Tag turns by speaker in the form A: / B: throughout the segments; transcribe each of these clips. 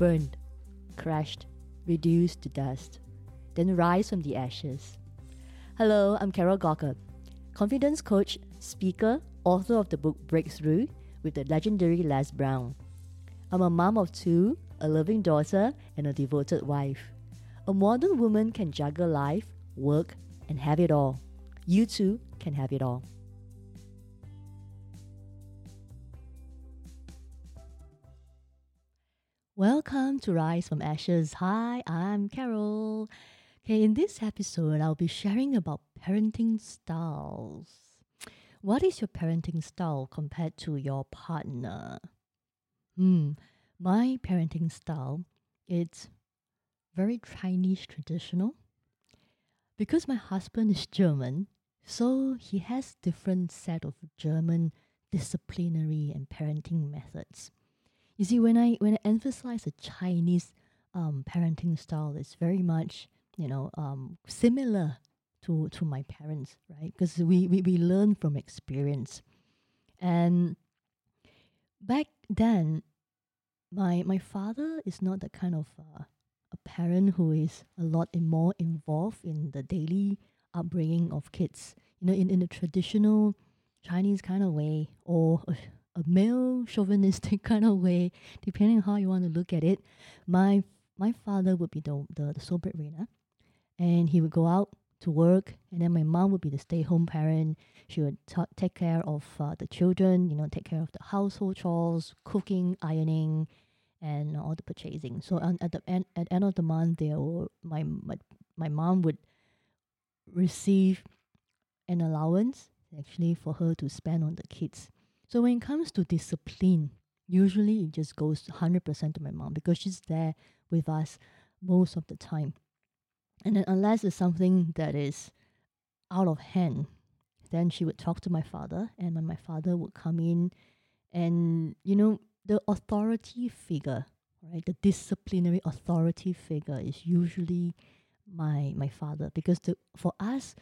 A: burned, crushed, reduced to dust, then rise from the ashes. Hello, I'm Carol Gawker, confidence coach, speaker, author of the book Breakthrough with the legendary Les Brown. I'm a mom of two, a loving daughter, and a devoted wife. A modern woman can juggle life, work, and have it all. You too can have it all. Welcome to Rise from Ashes. Hi, I'm Carol. Okay, in this episode, I'll be sharing about parenting styles. What is your parenting style compared to your partner? Hmm, my parenting style it's very Chinese traditional. Because my husband is German, so he has different set of German disciplinary and parenting methods. You see, when I when I emphasize the Chinese um, parenting style, it's very much you know um, similar to to my parents, right? Because we, we we learn from experience, and back then, my my father is not the kind of uh, a parent who is a lot more involved in the daily upbringing of kids. You know, in in a traditional Chinese kind of way, or a male chauvinistic kind of way, depending on how you want to look at it. My my father would be the the, the sole breadwinner, and he would go out to work, and then my mom would be the stay home parent. She would take care of uh, the children, you know, take care of the household chores, cooking, ironing, and all the purchasing. So um, at the end at end of the month, there my my my mom would receive an allowance actually for her to spend on the kids. So when it comes to discipline, usually it just goes 100% to my mom because she's there with us most of the time. And then unless it's something that is out of hand, then she would talk to my father and my father would come in and you know the authority figure, right? The disciplinary authority figure is usually my my father because the for us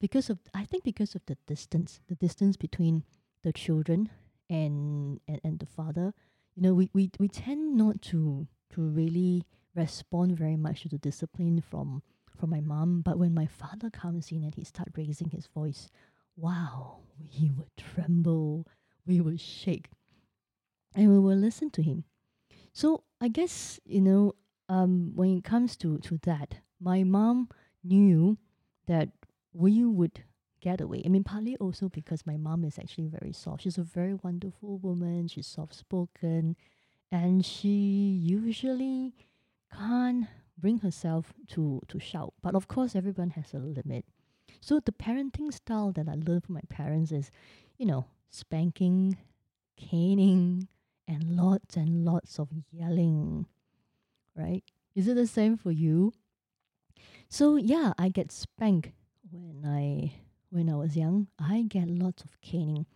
A: because of I think because of the distance, the distance between the children and and, and the father, you know, we, we, we tend not to to really respond very much to the discipline from from my mom. But when my father comes in and he start raising his voice, wow, we would tremble, we would shake, and we will listen to him. So I guess you know, um, when it comes to to that, my mom knew that we would get away. I mean, partly also because my mom is actually very soft. She's a very wonderful woman. She's soft spoken, and she usually can't bring herself to to shout. But of course, everyone has a limit. So the parenting style that I learned from my parents is, you know, spanking, caning, and lots and lots of yelling. Right? Is it the same for you? So yeah, I get spanked when I when I was young, I get lots of caning.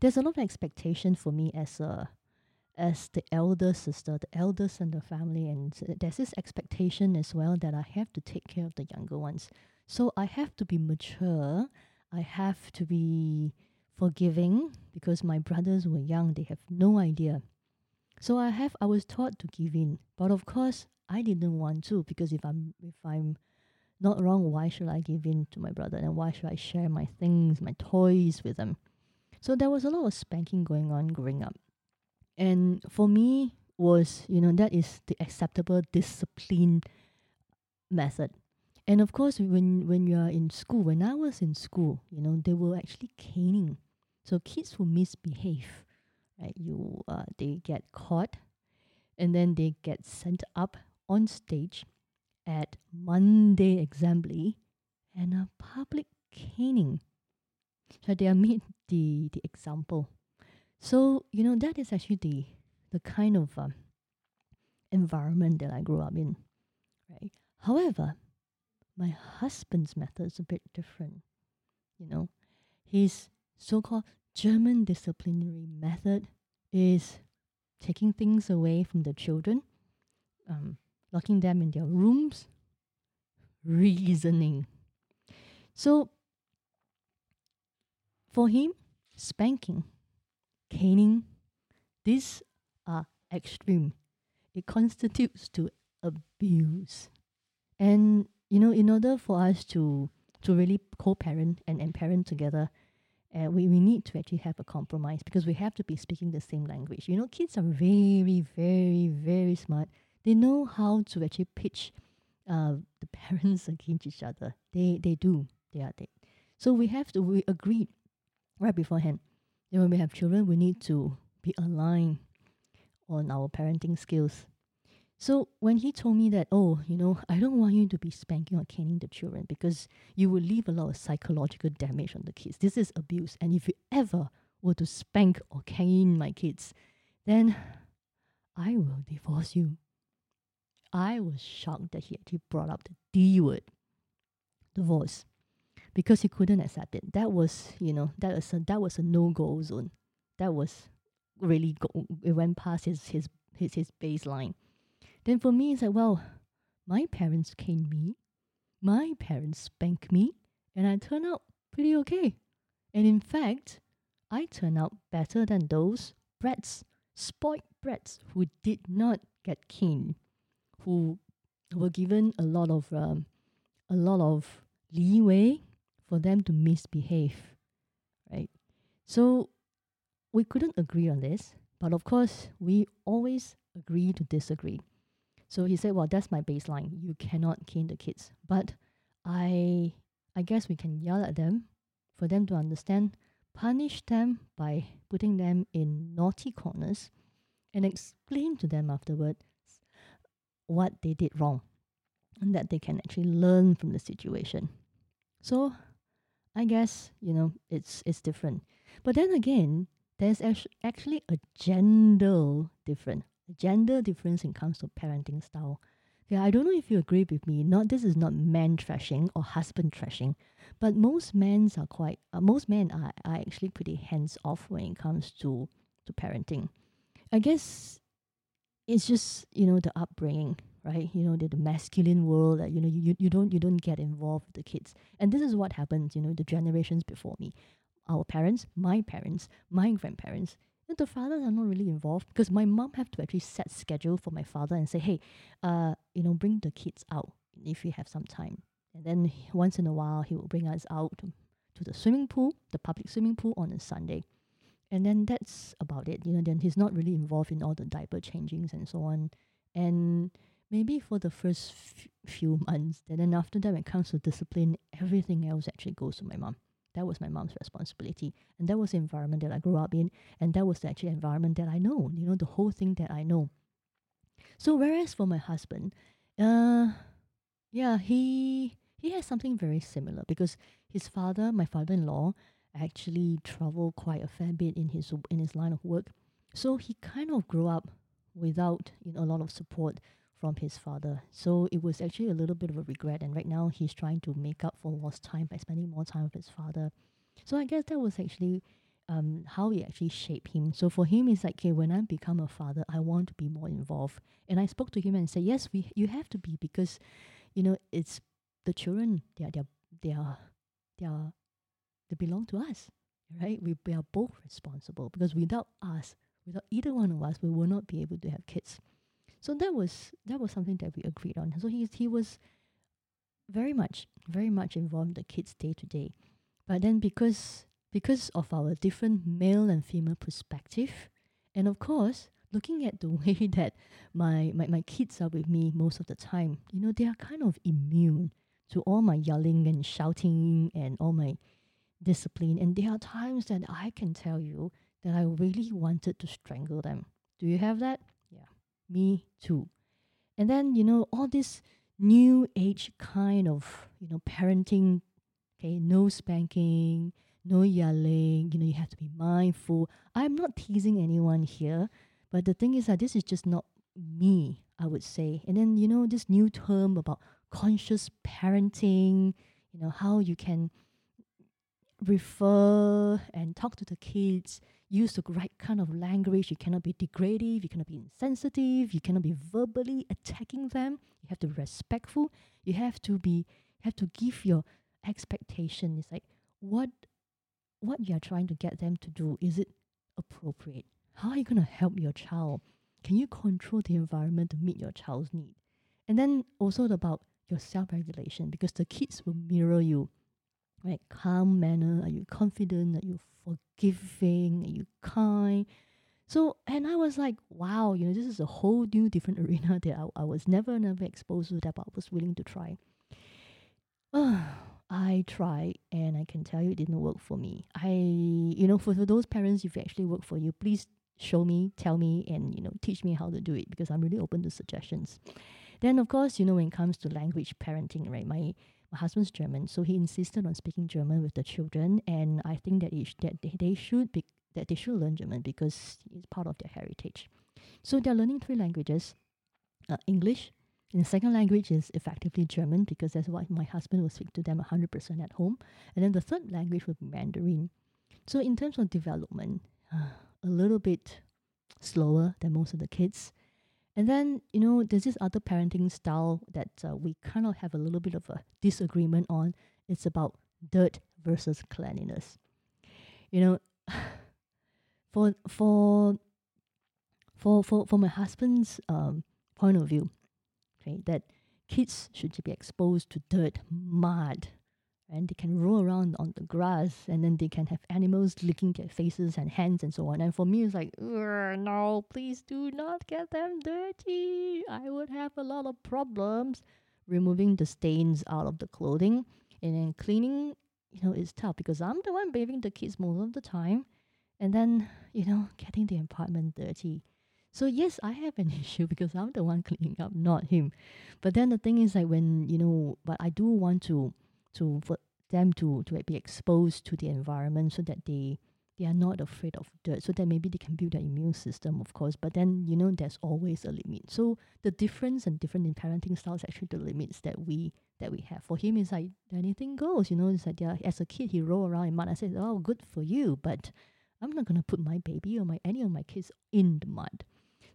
A: There's a lot of expectation for me as a as the elder sister, the eldest in the family, and there's this expectation as well that I have to take care of the younger ones. So I have to be mature. I have to be forgiving because my brothers were young; they have no idea. So I have I was taught to give in, but of course I didn't want to because if I'm if I'm not wrong, why should I give in to my brother and why should I share my things, my toys with him? So there was a lot of spanking going on growing up. And for me was, you know, that is the acceptable discipline method. And of course when when you are in school, when I was in school, you know, they were actually caning. So kids who misbehave, right? You uh, they get caught and then they get sent up on stage at Monday assembly and a public caning. So they are made the, the example. So, you know, that is actually the, the kind of um, environment that I grew up in, right? However, my husband's method is a bit different. You know, his so called German disciplinary method is taking things away from the children, um, locking them in their rooms, reasoning. So, for him, spanking, caning, these are extreme. it constitutes to abuse. And you know, in order for us to to really co-parent and, and parent together, uh, we, we need to actually have a compromise because we have to be speaking the same language. You know, kids are very, very, very smart. They know how to actually pitch uh, the parents against each other. They they do. They are they. So we have to we agreed right beforehand. Then when we have children, we need to be aligned on our parenting skills. So when he told me that, oh, you know, I don't want you to be spanking or caning the children because you will leave a lot of psychological damage on the kids. This is abuse. And if you ever were to spank or cane my kids, then I will divorce you. I was shocked that he actually brought up the D word, divorce, because he couldn't accept it. That was, you know, that was a, that was a no go zone. That was really go, it went past his his his his baseline. Then for me, it's like, well, my parents caned me, my parents spanked me, and I turned out pretty okay. And in fact, I turned out better than those brats, spoiled brats, who did not get caned who were given a lot of um, a lot of leeway for them to misbehave, right? So we couldn't agree on this, but of course we always agree to disagree. So he said, "Well, that's my baseline. You cannot cane the kids, but I I guess we can yell at them for them to understand, punish them by putting them in naughty corners, and explain to them afterward what they did wrong and that they can actually learn from the situation. So I guess, you know, it's it's different. But then again, there's actually a gender difference. A gender difference in comes to parenting style. Yeah, I don't know if you agree with me. Not this is not man trashing or husband trashing, but most men are quite uh, most men are, are actually pretty hands off when it comes to to parenting. I guess it's just you know the upbringing right? You know the, the masculine world that you know you, you don't you don't get involved with the kids. And this is what happens you know the generations before me. Our parents my parents my grandparents the fathers are not really involved because my mom have to actually set schedule for my father and say hey uh you know bring the kids out if you have some time. And then once in a while he will bring us out to, to the swimming pool the public swimming pool on a sunday and then that's about it you know then he's not really involved in all the diaper changings and so on. And maybe for the first f- few months and then after that when it comes to discipline everything else actually goes to my mom. That was my mom's responsibility. And that was the environment that i grew up in and that was the actual environment that i know you know the whole thing that i know. So whereas for my husband uh yeah he he has something very similar because his father my father-in-law actually traveled quite a fair bit in his in his line of work. So he kind of grew up without you know a lot of support from his father. So it was actually a little bit of a regret. And right now he's trying to make up for lost time by spending more time with his father. So I guess that was actually um, how it actually shaped him. So for him, it's like, okay, when I become a father, I want to be more involved. And I spoke to him and said, yes, we you have to be because, you know, it's the children. They are they are they are they are they belong to us, right? We, we are both responsible because without us, without either one of us, we will not be able to have kids. So that was that was something that we agreed on. So he he was very much very much involved in the kids day to day, but then because because of our different male and female perspective, and of course looking at the way that my, my my kids are with me most of the time, you know they are kind of immune to all my yelling and shouting and all my discipline. And there are times that I can tell you that I really wanted to strangle them. Do you have that? Yeah, me too. And then, you know, all this new age kind of, you know, parenting, okay, no spanking, no yelling, you know, you have to be mindful. I'm not teasing anyone here, but the thing is that this is just not me, I would say. And then, you know, this new term about conscious parenting, you know, how you can refer and talk to the kids, use the right kind of language. You cannot be degradative, you cannot be insensitive, you cannot be verbally attacking them. You have to be respectful. You have to be You have to give your expectation. It's like what what you're trying to get them to do, is it appropriate? How are you gonna help your child can you control the environment to meet your child's need? And then also about your self-regulation because the kids will mirror you. Right? Calm manner, are you confident? Are you forgiving? Are you kind? So and I was like, wow, you know, this is a whole new different arena that I, I was never never exposed to that but I was willing to try. I tried and I can tell you it didn't work for me. I you know, for, for those parents if it actually worked for you, please show me, tell me and you know, teach me how to do it because I'm really open to suggestions. Then of course, you know, when it comes to language parenting, right? My my husband's German, so he insisted on speaking German with the children, and I think that it, that they, should be that they should learn German because it's part of their heritage. So they're learning three languages: uh, English. And the second language is effectively German because that's what my husband will speak to them 100% at home. And then the third language would be Mandarin. So in terms of development, uh, a little bit slower than most of the kids. And then, you know, there's this other parenting style that uh, we kind of have a little bit of a disagreement on. It's about dirt versus cleanliness. You know, for for for for for my husband's um, point of view, okay, that kids should be exposed to dirt, mud, and they can roll around on the grass and then they can have animals licking their faces and hands and so on. And for me, it's like, no, please do not get them dirty. I would have a lot of problems removing the stains out of the clothing and then cleaning. You know, it's tough because I'm the one bathing the kids most of the time, and then you know, getting the apartment dirty. So yes, I have an issue because I'm the one cleaning up, not him. But then the thing is like when you know, but I do want to to for them to to be exposed to the environment so that they they are not afraid of dirt so that maybe they can build their immune system of course but then you know there's always a limit. So the difference and different in parenting styles actually the limits that we that we have. For him is like anything goes you know it's like yeah, as a kid he roll around in mud. I said oh good for you but i'm not going to put my baby or my any of my kids in the mud.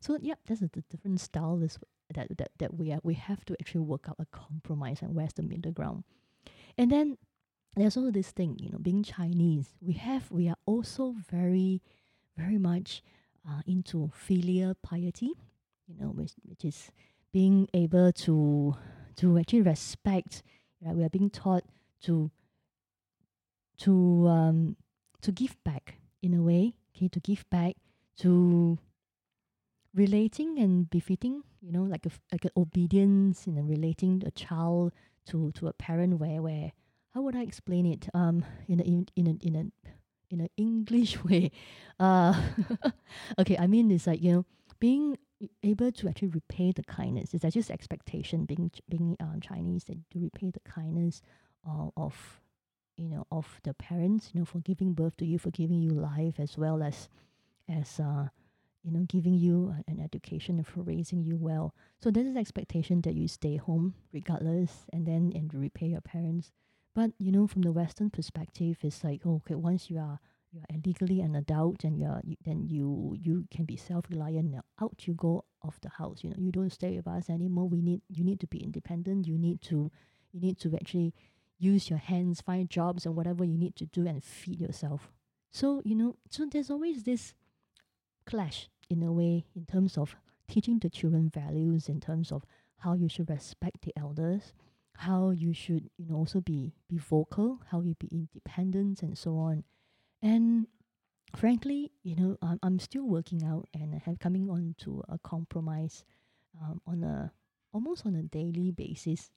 A: So yeah that's a the different style is that, that that we are we have to actually work out a compromise and where's the middle ground and then there's also this thing, you know, being Chinese, we have we are also very, very much uh, into filial piety, you know, which, which is being able to to actually respect. Right? We are being taught to to um, to give back in a way, okay, to give back to relating and befitting, you know, like a like an obedience and relating a child to to a parent where where how would I explain it? Um in a in, in a in a in an English way uh okay I mean it's like you know being able to actually repay the kindness it's just expectation being being um, Chinese that to repay the kindness uh, of you know of the parents you know for giving birth to you for giving you life as well as as uh you know, giving you an education and for raising you well. So there's an expectation that you stay home regardless and then and repay your parents. But you know, from the Western perspective, it's like oh, okay, once you are you are legally an adult and you're you, then you you can be self reliant. Now out you go of the house. You know, you don't stay with us anymore. We need you need to be independent. You need to you need to actually use your hands, find jobs and whatever you need to do and feed yourself. So you know, so there's always this clash in a way in terms of teaching the children values in terms of how you should respect the elders how you should you know also be be vocal how you be independent and so on and frankly you know i'm, I'm still working out and I have coming on to a compromise um, on a almost on a daily basis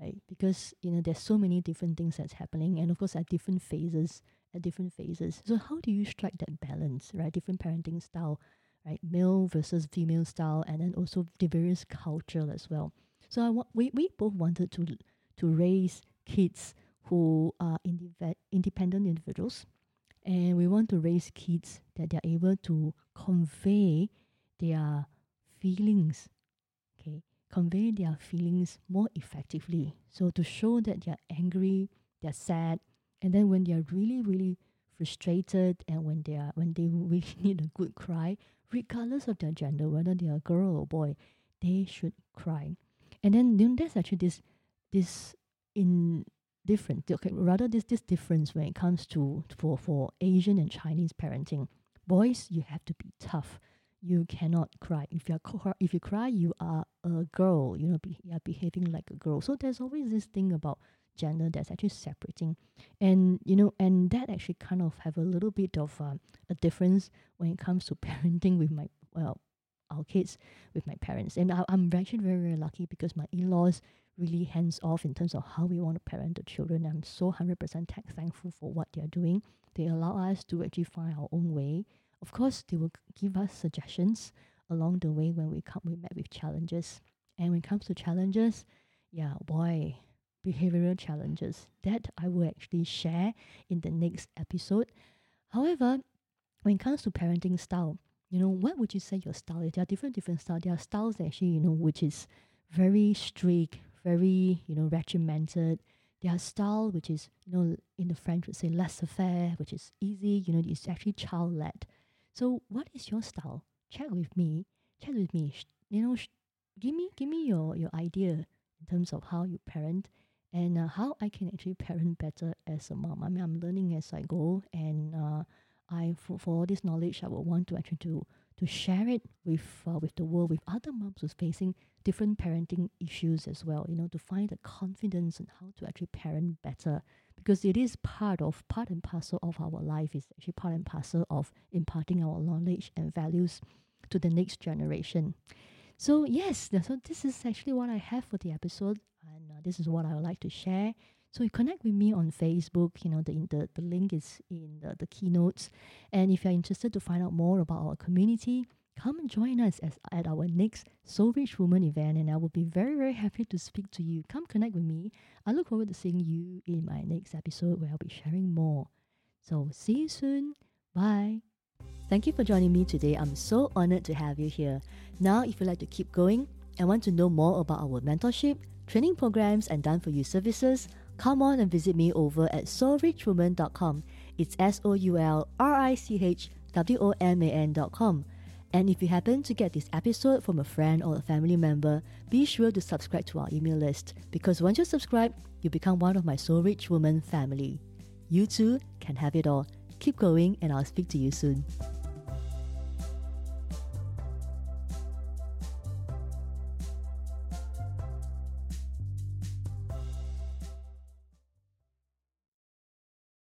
A: right because you know there's so many different things that's happening and of course at different phases at different phases. So how do you strike that balance, right? Different parenting style, right? Male versus female style, and then also the various culture as well. So I wa- we we both wanted to to raise kids who are indep- independent individuals, and we want to raise kids that they are able to convey their feelings, okay, convey their feelings more effectively. So to show that they are angry, they're sad, and then when they are really, really frustrated and when they are when they really need a good cry, regardless of their gender, whether they are girl or boy, they should cry. And then, then there's actually this this in different okay, rather this this difference when it comes to for for Asian and Chinese parenting. Boys, you have to be tough. you cannot cry. If you are if you cry, you are a girl. You know, be, you are behaving like a girl. So there's always this thing about gender that's actually separating, and you know, and that actually kind of have a little bit of uh, a difference when it comes to parenting with my well, our kids with my parents. And I, I'm actually very very lucky because my in-laws really hands off in terms of how we want to parent the children. I'm so hundred percent tech thankful for what they are doing. They allow us to actually find our own way of course, they will give us suggestions along the way when we come we met with challenges. And when it comes to challenges, yeah, boy, behavioral challenges that I will actually share in the next episode. However, when it comes to parenting style, you know, what would you say your style is? There are different different styles. There are styles actually, you know, which is very strict, very, you know, regimented. There are style which is, you know, in the French would say laissez-faire, which is easy, you know, it's actually child led. So, what is your style? Chat with me. Chat with me. You know, give me give me your your idea in terms of how you parent and uh, how I can actually parent better as a mom. I mean, I'm learning as I go, and uh, I for, for all this knowledge, I would want to actually to to share it with uh, with the world, with other moms who's facing different parenting issues as well. You know, to find the confidence and how to actually parent better because it is part of part and parcel of our life is actually part and parcel of imparting our knowledge and values to the next generation so yes so this is actually what i have for the episode this is what i would like to share so you connect with me on facebook you know the the, the link is in the, the keynotes and if you're interested to find out more about our community come and join us as, at our next Soul Rich Woman event, and I will be very, very happy to speak to you. Come connect with me. I look forward to seeing you in my next episode where I'll be sharing more. So, see you soon. Bye. Thank you for joining me today. I'm so honored to have you here. Now, if you'd like to keep going and want to know more about our mentorship, training programs, and done for you services, come on and visit me over at soulrichwoman.com. It's S O U L R I C H W O M A N.com. And if you happen to get this episode from a friend or a family member, be sure to subscribe to our email list because once you subscribe, you become one of my Soul Rich Woman family. You too can have it all. Keep going, and I'll speak to you soon.